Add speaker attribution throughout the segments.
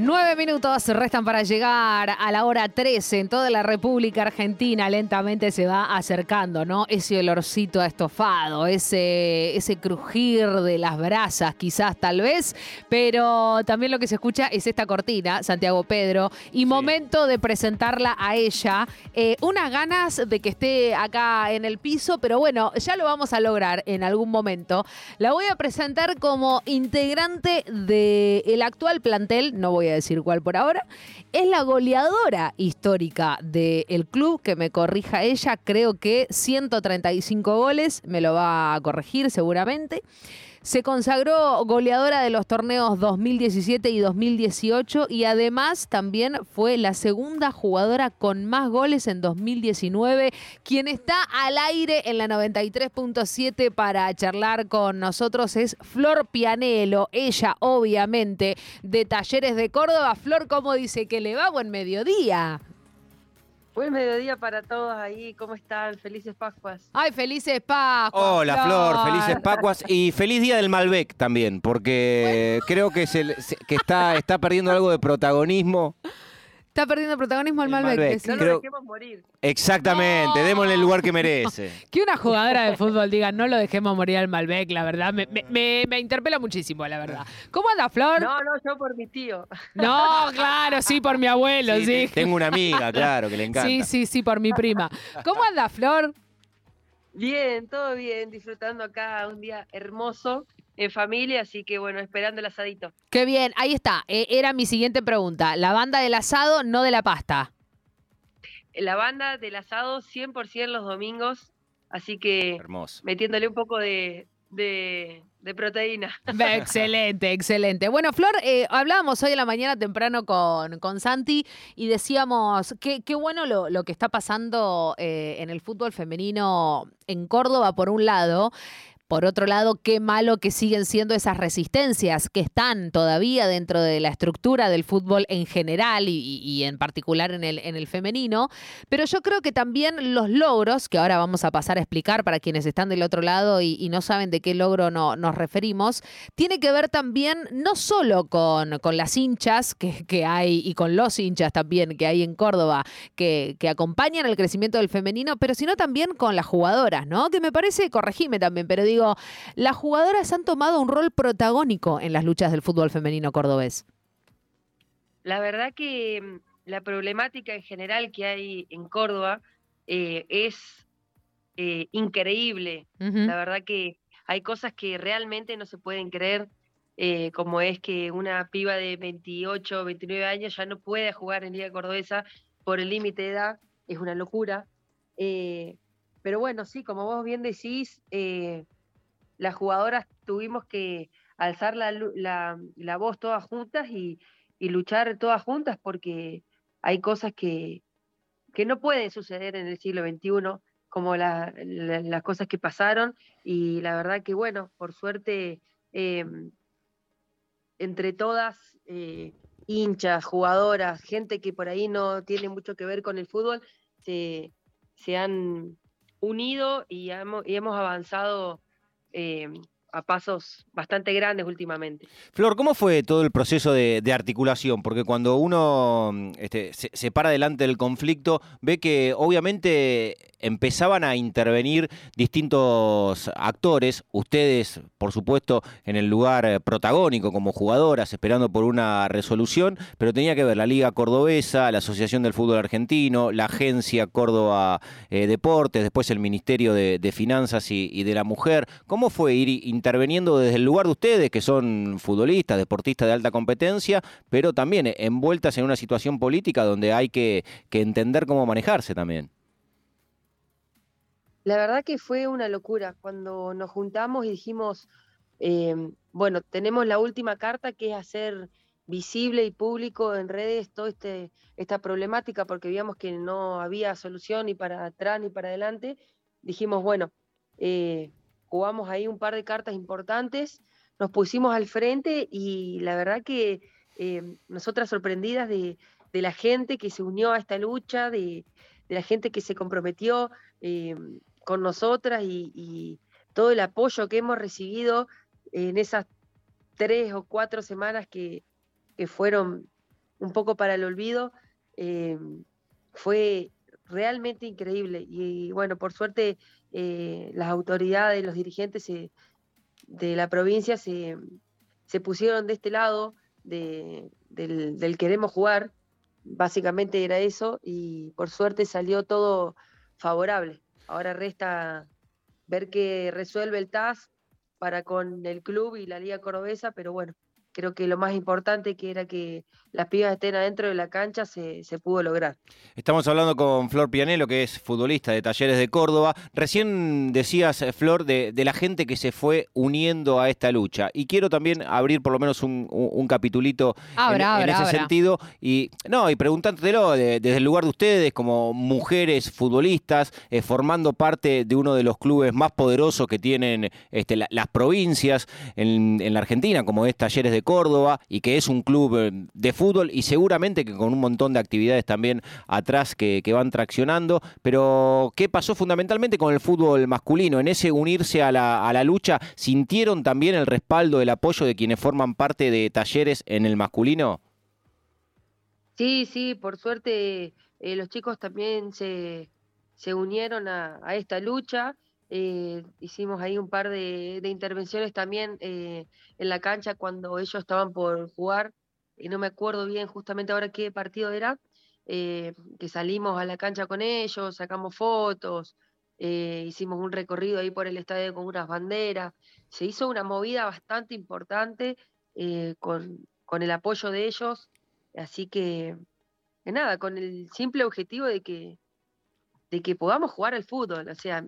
Speaker 1: Nueve minutos restan para llegar a la hora 13 en toda la República Argentina. Lentamente se va acercando, ¿no? Ese olorcito a estofado, ese, ese crujir de las brasas, quizás, tal vez. Pero también lo que se escucha es esta cortina, Santiago Pedro. Y momento de presentarla a ella. Eh, unas ganas de que esté acá en el piso, pero bueno, ya lo vamos a lograr en algún momento. La voy a presentar como integrante del actual plantel, no voy a decir cuál por ahora, es la goleadora histórica del club, que me corrija ella, creo que 135 goles, me lo va a corregir seguramente. Se consagró goleadora de los torneos 2017 y 2018 y además también fue la segunda jugadora con más goles en 2019, quien está al aire en la 93.7 para charlar con nosotros es Flor Pianelo, ella obviamente de Talleres de Córdoba. Flor, ¿cómo dice que le va? Buen mediodía.
Speaker 2: Buen mediodía para todos ahí, ¿cómo están? Felices Pascuas.
Speaker 1: Ay, felices Pascuas.
Speaker 3: Hola Flor, felices Pascuas y feliz día del Malbec también, porque creo que, se, que está, está perdiendo algo de protagonismo
Speaker 1: Está perdiendo protagonismo el, Malbec.
Speaker 2: No lo dejemos morir.
Speaker 3: Exactamente, démosle el lugar que merece.
Speaker 1: que una jugadora de fútbol diga no lo dejemos morir al Malbec, la verdad, me, me, interpela muchísimo, la verdad. ¿Cómo anda, Flor?
Speaker 2: No, no, yo por mi tío.
Speaker 1: No, claro, sí, por mi abuelo, sí.
Speaker 3: Tengo una amiga, claro, que le encanta.
Speaker 1: Sí, sí, sí, por mi prima. ¿Cómo anda, Flor?
Speaker 2: Bien, todo bien, disfrutando acá un día hermoso en familia, así que bueno, esperando el asadito.
Speaker 1: Qué bien, ahí está. Eh, era mi siguiente pregunta. La banda del asado, no de la pasta.
Speaker 2: La banda del asado 100% los domingos, así que Hermoso. metiéndole un poco de, de, proteína.
Speaker 1: Excelente, excelente. Bueno, Flor, eh, hablábamos hoy en la mañana temprano con, con Santi y decíamos qué bueno lo, lo, que está pasando eh, en el fútbol femenino en Córdoba, por un lado, por otro lado, qué malo que siguen siendo esas resistencias que están todavía dentro de la estructura del fútbol en general y, en particular en el, en el femenino. Pero yo creo que también los logros, que ahora vamos a pasar a explicar para quienes están del otro lado y, no saben de qué logro no, nos referimos, tiene que ver también no solo con, con las hinchas que, que, hay y con los hinchas también que hay en Córdoba que, que acompañan el crecimiento del femenino, pero sino también con las jugadoras, ¿no? Que me parece, corregime también, pero digo, las jugadoras han tomado un rol protagónico en las luchas del fútbol femenino cordobés.
Speaker 2: La verdad que mm, la problemática en general que hay en Córdoba eh, es eh, increíble. La verdad que hay cosas que realmente no se pueden creer, eh, como es que una piba de 28 o 29 años ya no puede jugar en Liga Cordobesa por el límite de edad, es una locura. pero bueno, sí, como vos bien decís, las jugadoras tuvimos que alzar la, la, voz todas juntas y, luchar todas juntas porque hay cosas que, que no pueden suceder en el siglo XXI, como las cosas que pasaron, y la verdad que bueno, por suerte, em, entre todas, eh, hinchas, jugadoras, gente que por ahí no tiene mucho que ver con el fútbol, se, se han unido y hemos, y hemos avanzado eh, a pasos bastante grandes últimamente.
Speaker 3: Flor, ¿cómo fue todo el proceso de, articulación? Porque cuando uno este, se, para delante del conflicto, ve que obviamente empezaban a intervenir distintos actores, ustedes, por supuesto, en el lugar eh, protagónico como jugadoras, esperando por una resolución, pero tenía que ver la Liga Cordobesa, la Asociación del Fútbol Argentino, la Agencia Córdoba eh, Deportes, después el Ministerio de, Finanzas y, y, de la Mujer. ¿Cómo fue ir interviniendo desde el lugar de ustedes, que son futbolistas, deportistas de alta competencia, pero también envueltas en una situación política donde hay que, entender cómo manejarse también?
Speaker 2: La verdad que fue una locura cuando nos juntamos y dijimos, eh, bueno, tenemos la última carta que es hacer visible y público en redes toda este, esta problemática porque veíamos que no había solución ni para atrás ni para adelante. Dijimos, bueno, eh, jugamos ahí un par de cartas importantes, nos pusimos al frente y la verdad que eh, nosotras sorprendidas de, la gente que se unió a esta lucha, de, la gente que se comprometió, con nosotras y, todo el apoyo que hemos recibido en esas tres o cuatro semanas que, fueron un poco para el olvido. fue realmente increíble. Y bueno, por suerte las autoridades, los dirigentes de la provincia se, se, pusieron de este lado de, del, del, queremos jugar. Básicamente era eso y por suerte salió todo favorable. Ahora resta ver qué resuelve el TAS para con el club y la Liga Cordobesa, pero bueno, creo que lo más importante que era que las pibas estén adentro de la cancha se, pudo lograr.
Speaker 3: Estamos hablando con Flor Pianelo, que es futbolista de Talleres de Córdoba. Recién decías, eh, Flor, de, la gente que se fue uniendo a esta lucha. Y quiero también abrir por lo menos un, un, capitulito en, ese sentido. Y no, y preguntándotelo desde el lugar de ustedes, como mujeres futbolistas, eh, formando parte de uno de los clubes más poderosos que tienen este, las provincias en, en la Argentina, como es Talleres de Córdoba y que es un club eh, de fútbol y seguramente que con un montón de actividades también atrás que, van traccionando. Pero, ¿qué pasó fundamentalmente con el fútbol masculino? En ese unirse a la, lucha, ¿sintieron también el respaldo, el apoyo de quienes forman parte de talleres en el masculino?
Speaker 2: Sí, sí, por suerte eh, los chicos también se, se unieron a esta lucha eh, hicimos ahí un par de, intervenciones también eh, en la cancha cuando ellos estaban por jugar, y no me acuerdo bien justamente ahora qué partido era, eh, que salimos a la cancha con ellos, sacamos fotos, hicimos un recorrido ahí por el estadio con unas banderas, se hizo una movida bastante importante con, con, el apoyo de ellos, así que, nada, con el simple objetivo de que de que podamos jugar al fútbol, o sea,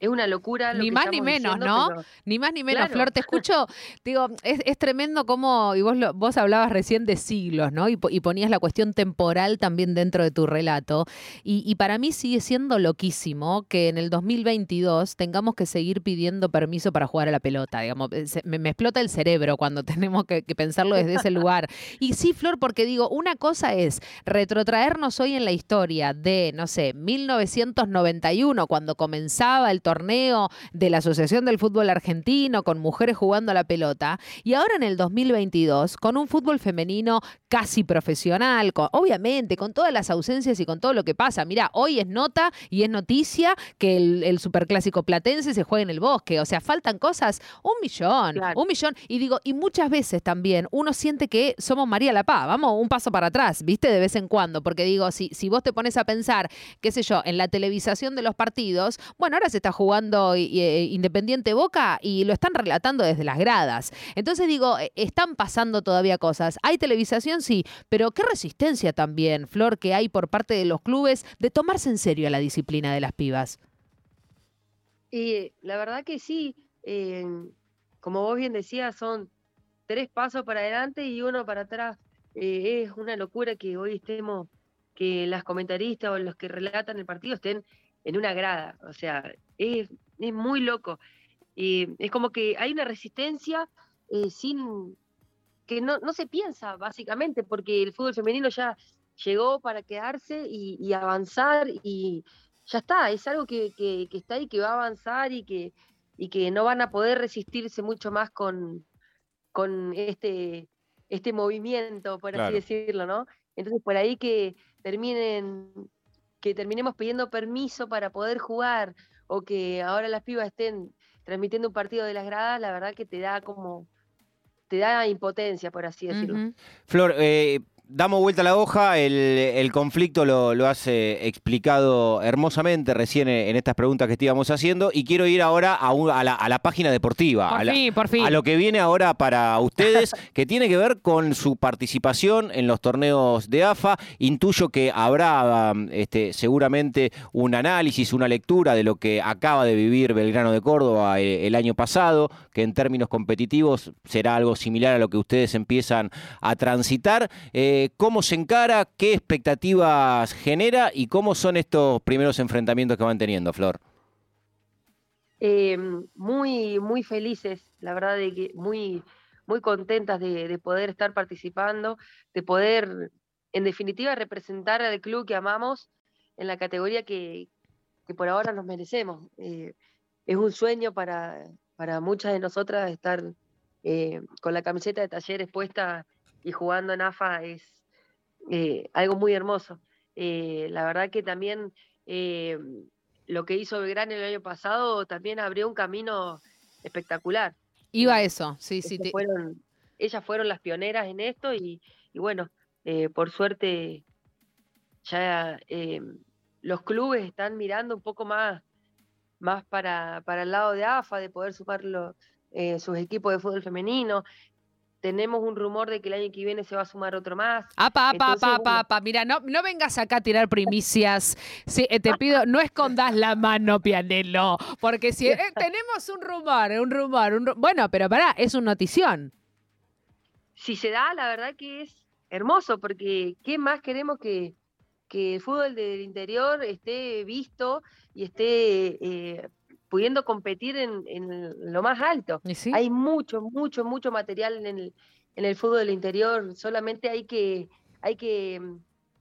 Speaker 2: es una locura.
Speaker 1: ni más ni menos, ¿no? Ni más ni menos, Flor. Te escucho, digo, es, tremendo como, y vos, vos hablabas recién de siglos, ¿no? Y, ponías la cuestión temporal también dentro de tu relato. Y, para mí sigue siendo loquísimo que en el 2022 tengamos que seguir pidiendo permiso para jugar a la pelota. Digamos, me, explota el cerebro cuando tenemos que, que pensarlo desde ese lugar. Y sí, Flor, porque digo, una cosa es retrotraernos hoy en la historia de, no sé, 1991, cuando comenzaba el torneo de la Asociación del Fútbol Argentino con mujeres jugando a la pelota. Y ahora en el 2022 con un fútbol femenino casi profesional, obviamente con todas las ausencias y con todo lo que pasa. Mira, hoy es nota y es noticia que el, superclásico platense se juegue en el bosque, o sea, faltan cosas. Un millón, un millón. Y digo, y muchas veces también uno siente que somos María La Paz, vamos un paso para atrás, ¿viste? De vez en cuando, porque digo, si, si vos te pones a pensar, qué sé yo, en la televisación de los partidos, bueno, ahora se está jugando eh, Independiente Boca y lo están relatando desde las gradas. Entonces digo, eh, están pasando todavía cosas. Hay televisación, sí, pero qué resistencia también, Flor, que hay por parte de los clubes de tomarse en serio la disciplina de las pibas.
Speaker 2: Y la verdad que sí, como vos bien decías, son tres pasos para adelante y uno para atrás. Eh, es una locura que hoy estemos, que las comentaristas o los que relatan el partido estén en una grada. O sea, es, muy loco. y es como que hay una resistencia eh, sin que no, no se piensa, básicamente, porque el fútbol femenino ya llegó para quedarse y, avanzar y ya está, es algo que, que, está ahí, que va a avanzar y que, y que no van a poder resistirse mucho más con, con este, este movimiento, por así decirlo, ¿no? Entonces, por ahí que terminen que terminemos pidiendo permiso para poder jugar o que ahora las pibas estén transmitiendo un partido de las gradas, la verdad que te da como, te da impotencia, por así decirlo.
Speaker 3: Flor, eh, damos vuelta a la hoja, el, conflicto lo, has eh, explicado hermosamente recién en estas preguntas que estábamos haciendo y quiero ir ahora a, la, página deportiva,
Speaker 1: por
Speaker 3: a,
Speaker 1: fin, por fin.
Speaker 3: a lo que viene ahora para ustedes, que tiene que ver con su participación en los torneos de AFA. Intuyo que habrá este, seguramente un análisis, una lectura de lo que acaba de vivir Belgrano de Córdoba eh, el año pasado, que en términos competitivos será algo similar a lo que ustedes empiezan a transitar. Eh, cómo se encara, qué expectativas genera y cómo son estos primeros enfrentamientos que van teniendo, Flor.
Speaker 2: Eh, muy, muy felices, la verdad, de que muy, muy contentas de, poder estar participando, de poder, en definitiva, representar al club que amamos en la categoría que, por ahora nos merecemos. Eh, es un sueño para, para muchas de nosotras estar eh, con la camiseta de talleres puesta y jugando en AFA es, eh, algo muy hermoso. Eh, la verdad que también lo que hizo Belgrano el año pasado también abrió un camino espectacular.
Speaker 1: Iba a eso, sí, sí.
Speaker 2: Fueron, ellas fueron las pioneras en esto y, bueno, por suerte ya los clubes están mirando un poco más, más para, para el lado de AFA, de poder sumar sus equipos de fútbol femenino tenemos un rumor de que el año que viene se va a sumar otro más.
Speaker 1: Apa, apa, apa, apa, Mira, no, no vengas acá a tirar primicias. Sí, eh, te pido, no escondas la mano, Pianelo. Porque si eh, tenemos un rumor, un rumor, un Bueno, pero pará, es una notición.
Speaker 2: Si se da, la verdad que es hermoso, porque ¿qué más queremos que, que el fútbol del interior esté visto y esté eh, pudiendo competir en, lo más alto. Hay mucho, mucho, mucho material en el, en el fútbol del interior, solamente hay que, hay que mm,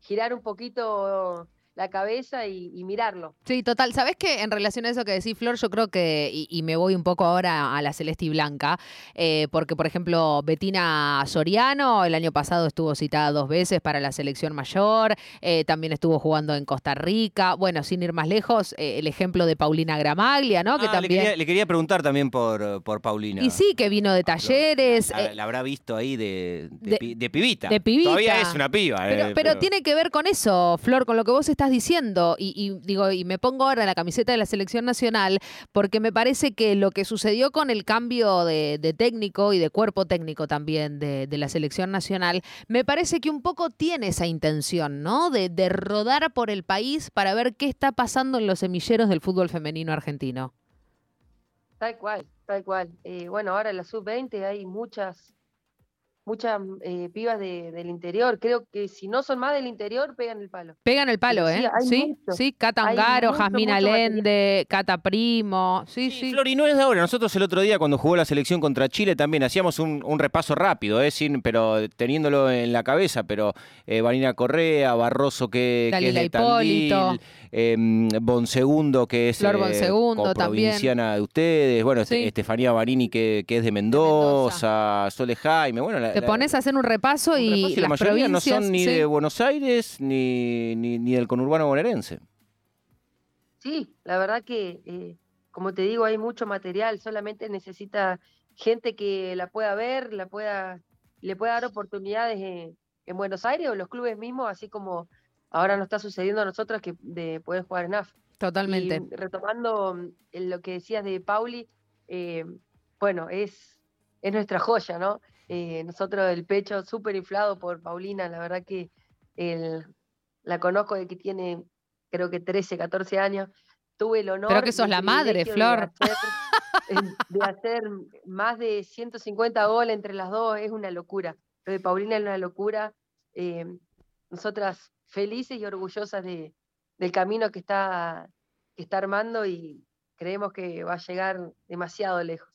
Speaker 2: girar un poquito la cabeza y, mirarlo.
Speaker 1: Sí, total. ¿Sabes qué? En relación a eso que decís, Flor, yo creo que, y, me voy un poco ahora a la celeste y blanca, eh, porque, por ejemplo, Betina Soriano el año pasado estuvo citada dos veces para la selección mayor, eh, también estuvo jugando en Costa Rica. Bueno, sin ir más lejos, eh, el ejemplo de Paulina Gramaglia, ¿no? que
Speaker 3: ah,
Speaker 1: también...
Speaker 3: le, quería, preguntar también por, por Paulina.
Speaker 1: Y sí, que vino de talleres.
Speaker 3: La, habrá visto ahí de, de, pibita.
Speaker 1: De pibita.
Speaker 3: Todavía es una piba.
Speaker 1: Pero, pero tiene que ver con eso, Flor, con lo que vos estás diciendo, y, digo, y me pongo ahora la camiseta de la selección nacional, porque me parece que lo que sucedió con el cambio de, técnico y de cuerpo técnico también de, la selección nacional, me parece que un poco tiene esa intención, ¿no? De, rodar por el país para ver qué está pasando en los semilleros del fútbol femenino argentino.
Speaker 2: Tal cual, tal cual. Eh, bueno, ahora en la sub-20 hay muchas muchas eh, pibas del interior. Creo que si no son más del interior, pegan el palo.
Speaker 1: Pegan el palo, ¿eh? Sí, sí, Cata Angaro, Jasmina Lende, Cata Primo. Sí, sí.
Speaker 3: Flor, y no es de ahora. Nosotros el otro día, cuando jugó la selección contra Chile, también hacíamos un, repaso rápido, ¿eh? Sin, pero teniéndolo en la cabeza. Pero eh, Vanina Correa, Barroso, que, que es de Tandil, eh, Bonsegundo, que es
Speaker 1: Flor Bonsegundo,
Speaker 3: provinciana de ustedes. Bueno, Estefanía Barini, que, que es de Mendoza, Sole Jaime. Bueno,
Speaker 1: te pones a hacer un repaso y,
Speaker 3: la mayoría no son ni de Buenos Aires ni, ni, del conurbano bonaerense.
Speaker 2: Sí, la verdad que, eh, como te digo, hay mucho material, solamente necesita gente que la pueda ver, la pueda, le pueda dar oportunidades en, Buenos Aires o los clubes mismos, así como ahora nos está sucediendo a nosotros que de poder jugar en AF.
Speaker 1: Totalmente.
Speaker 2: retomando mm, lo que decías de Pauli, eh, bueno, es, es nuestra joya, ¿no? Eh, nosotros el pecho súper inflado por Paulina, la verdad que la conozco de que tiene creo que 13, 14 años. Tuve el honor.
Speaker 1: Pero que sos la madre, Flor.
Speaker 2: De hacer, más de 150 goles entre las dos es una locura. Lo de Paulina es una locura. Eh, nosotras felices y orgullosas de, del camino que está, que está armando y creemos que va a llegar demasiado lejos.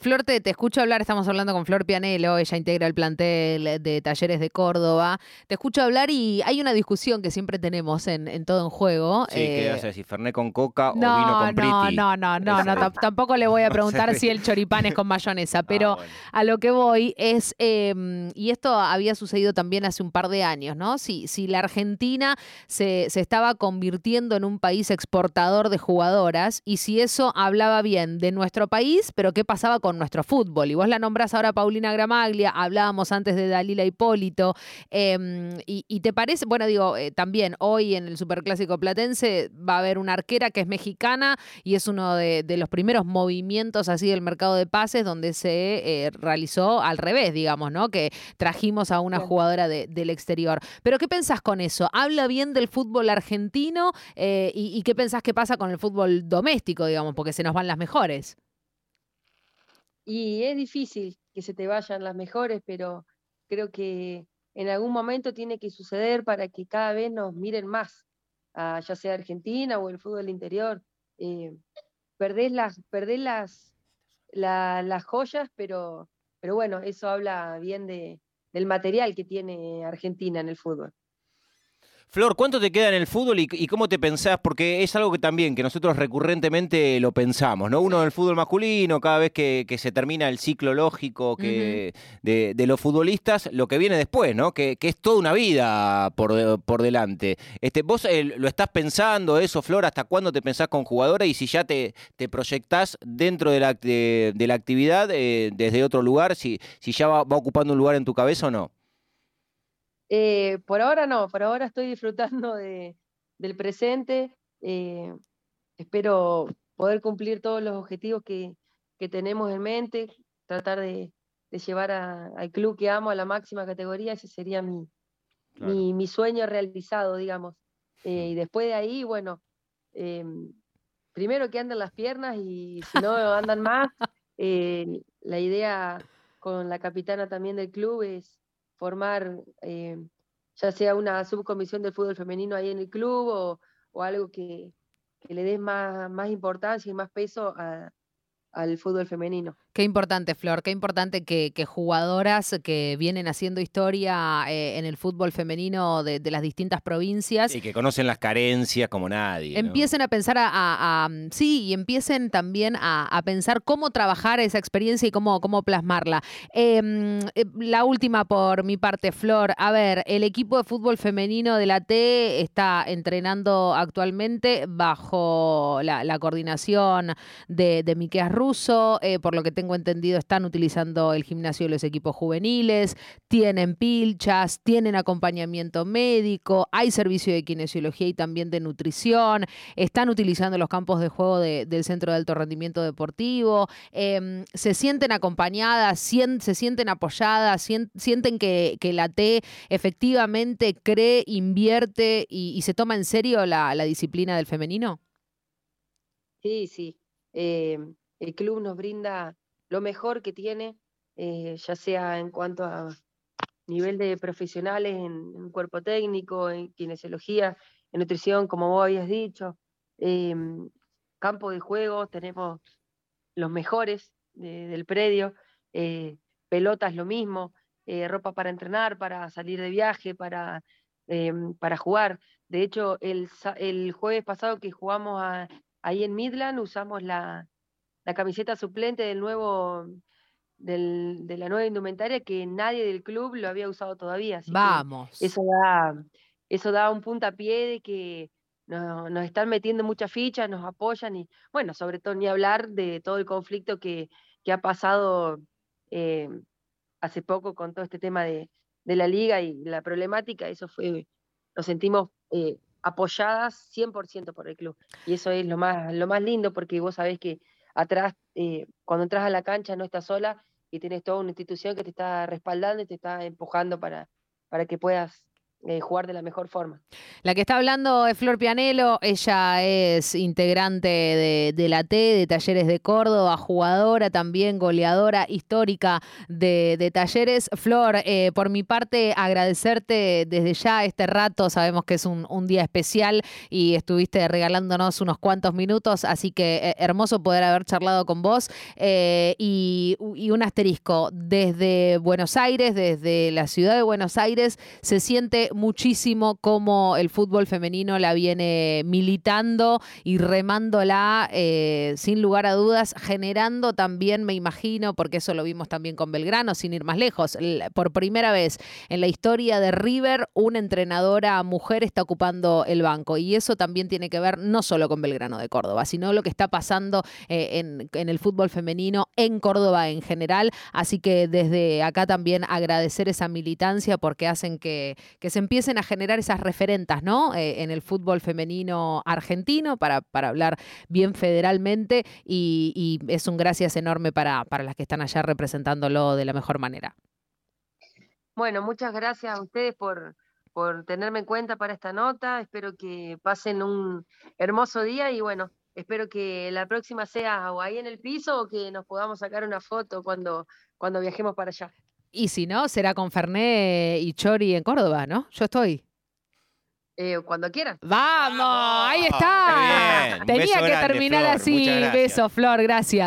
Speaker 1: Flor, te, escucho hablar, estamos hablando con Flor Pianelo, ella integra el plantel de Talleres de Córdoba. Te escucho hablar y hay una discusión que siempre tenemos en, todo en juego.
Speaker 3: Sí, ¿qué vas a decir? ¿Ferné con coca o vino con
Speaker 1: priti? No, no, no, no, tampoco le voy a preguntar si el choripán es con mayonesa, ah, pero a lo que voy es, em, y esto había sucedido también hace un par de años, ¿no? Si, si la Argentina se, se estaba convirtiendo en un país exportador de jugadoras y si eso hablaba bien de nuestro país, pero ¿qué pasaba con nuestro fútbol. Y vos la nombrás ahora Paulina Gramaglia, hablábamos antes de Dalila Hipólito, em, y, te parece, bueno, digo, eh, también hoy en el Superclásico Platense va a haber una arquera que es mexicana y es uno de, los primeros movimientos así del mercado de pases donde se eh, realizó al revés, digamos, ¿no? Que trajimos a una jugadora del exterior. Pero ¿qué pensás con eso? ¿Habla bien del fútbol argentino eh, y, y qué pensás que pasa con el fútbol doméstico, digamos, porque se nos van las mejores?
Speaker 2: Y es difícil que se te vayan las mejores, pero creo que en algún momento tiene que suceder para que cada vez nos miren más, ya sea Argentina o el fútbol interior. Eh, perdés las, perdés las, las joyas, pero, pero bueno, eso habla bien de, del material que tiene Argentina en el fútbol.
Speaker 3: Flor, ¿cuánto te queda en el fútbol y, cómo te pensás? Porque es algo que también que nosotros recurrentemente lo pensamos, ¿no? Uno del fútbol masculino, cada vez que, se termina el ciclo lógico que, de, los futbolistas, lo que viene después, ¿no? Que, es toda una vida por, por delante. Este, ¿Vos eh, lo estás pensando eso, Flor? ¿Hasta cuándo te pensás con jugadora? Y si ya te, te proyectás dentro de la, de, la actividad eh, desde otro lugar, si, si ya va ocupando un lugar en tu cabeza o no.
Speaker 2: Eh, por ahora no, por ahora estoy disfrutando de, del presente. Eh, espero poder cumplir todos los objetivos que, que tenemos en mente, tratar de, de llevar al club que amo a la máxima categoría, ese sería mi, mi, sueño realizado, digamos. Eh, y después de ahí, bueno, primero que anden las piernas y si no andan más, la idea con la capitana también del club es formar eh, ya sea una subcomisión del fútbol femenino ahí en el club o, algo que, le des más, más importancia y más peso a, al fútbol femenino.
Speaker 1: Qué importante, Flor, qué importante que, jugadoras que vienen haciendo historia eh, en el fútbol femenino de, las distintas provincias.
Speaker 3: Y que conocen las carencias como nadie.
Speaker 1: Empiecen a pensar a, Sí, y empiecen también a, pensar cómo trabajar esa experiencia y cómo, cómo plasmarla. Em, eh, la última por mi parte, Flor. A ver, el equipo de fútbol femenino de la T está entrenando actualmente bajo la, coordinación de, de Miqueas Russo, eh, por lo que tengo entendido están utilizando el gimnasio de los equipos juveniles, tienen pilchas, tienen acompañamiento médico, hay servicio de kinesiología y también de nutrición, están utilizando los campos de juego del Centro de Alto Rendimiento Deportivo, em, se sienten acompañadas, se sienten apoyadas, sienten que, la T efectivamente cree, invierte y, se toma en serio la, disciplina del femenino.
Speaker 2: Sí, sí. Em, el club nos brinda lo mejor que tiene, eh, ya sea en cuanto a nivel de profesionales en, cuerpo técnico, en kinesiología, en nutrición, como vos habías dicho, em, campo de juego, tenemos los mejores del predio, eh, pelotas lo mismo, eh, ropa para entrenar, para salir de viaje, para, em, para jugar. De hecho, el, el jueves pasado que jugamos ahí en Midland, usamos la, la camiseta suplente del nuevo del, de la nueva indumentaria que nadie del club lo había usado todavía.
Speaker 1: Vamos.
Speaker 2: Eso da, eso da un puntapié de que nos, están metiendo muchas fichas, nos apoyan y, bueno, sobre todo ni hablar de todo el conflicto que, que ha pasado eh, hace poco con todo este tema de, de, la liga y la problemática, eso fue, nos sentimos eh, apoyadas 100% por el club. Y eso es lo más, lo más lindo porque vos sabés que atrás, eh, cuando entras a la cancha no estás sola y tienes toda una institución que te está respaldando y te está empujando para, para que puedas eh, jugar de la mejor forma.
Speaker 1: La que está hablando es Flor Pianelo, ella es integrante de, la T, de Talleres de Córdoba, jugadora también, goleadora histórica de, Talleres. Flor, eh, por mi parte, agradecerte desde ya este rato, sabemos que es un, día especial y estuviste regalándonos unos cuantos minutos, así que eh, hermoso poder haber charlado con vos. y, y un asterisco, desde Buenos Aires, desde la ciudad de Buenos Aires, se siente muchísimo cómo el fútbol femenino la viene militando y remándola eh, sin lugar a dudas, generando también, me imagino, porque eso lo vimos también con Belgrano, sin ir más lejos, por primera vez en la historia de River, una entrenadora mujer está ocupando el banco y eso también tiene que ver no solo con Belgrano de Córdoba, sino lo que está pasando eh, en, el fútbol femenino en Córdoba en general. Así que desde acá también agradecer esa militancia porque hacen que, que se empiecen a generar esas referentas, ¿no? Eh, en el fútbol femenino argentino, para, hablar bien federalmente, y, es un gracias enorme para, para las que están allá representándolo de la mejor manera.
Speaker 2: Bueno, muchas gracias a ustedes por, por tenerme en cuenta para esta nota. Espero que pasen un hermoso día y bueno, espero que la próxima sea o ahí en el piso o que nos podamos sacar una foto cuando, cuando viajemos para allá.
Speaker 1: Y si no, será con Ferné y Chori en Córdoba, ¿no? Yo estoy.
Speaker 2: Eh, cuando quieran.
Speaker 1: ¡Vamos! Ahí está. Tenía que terminar así. Beso, Flor, gracias.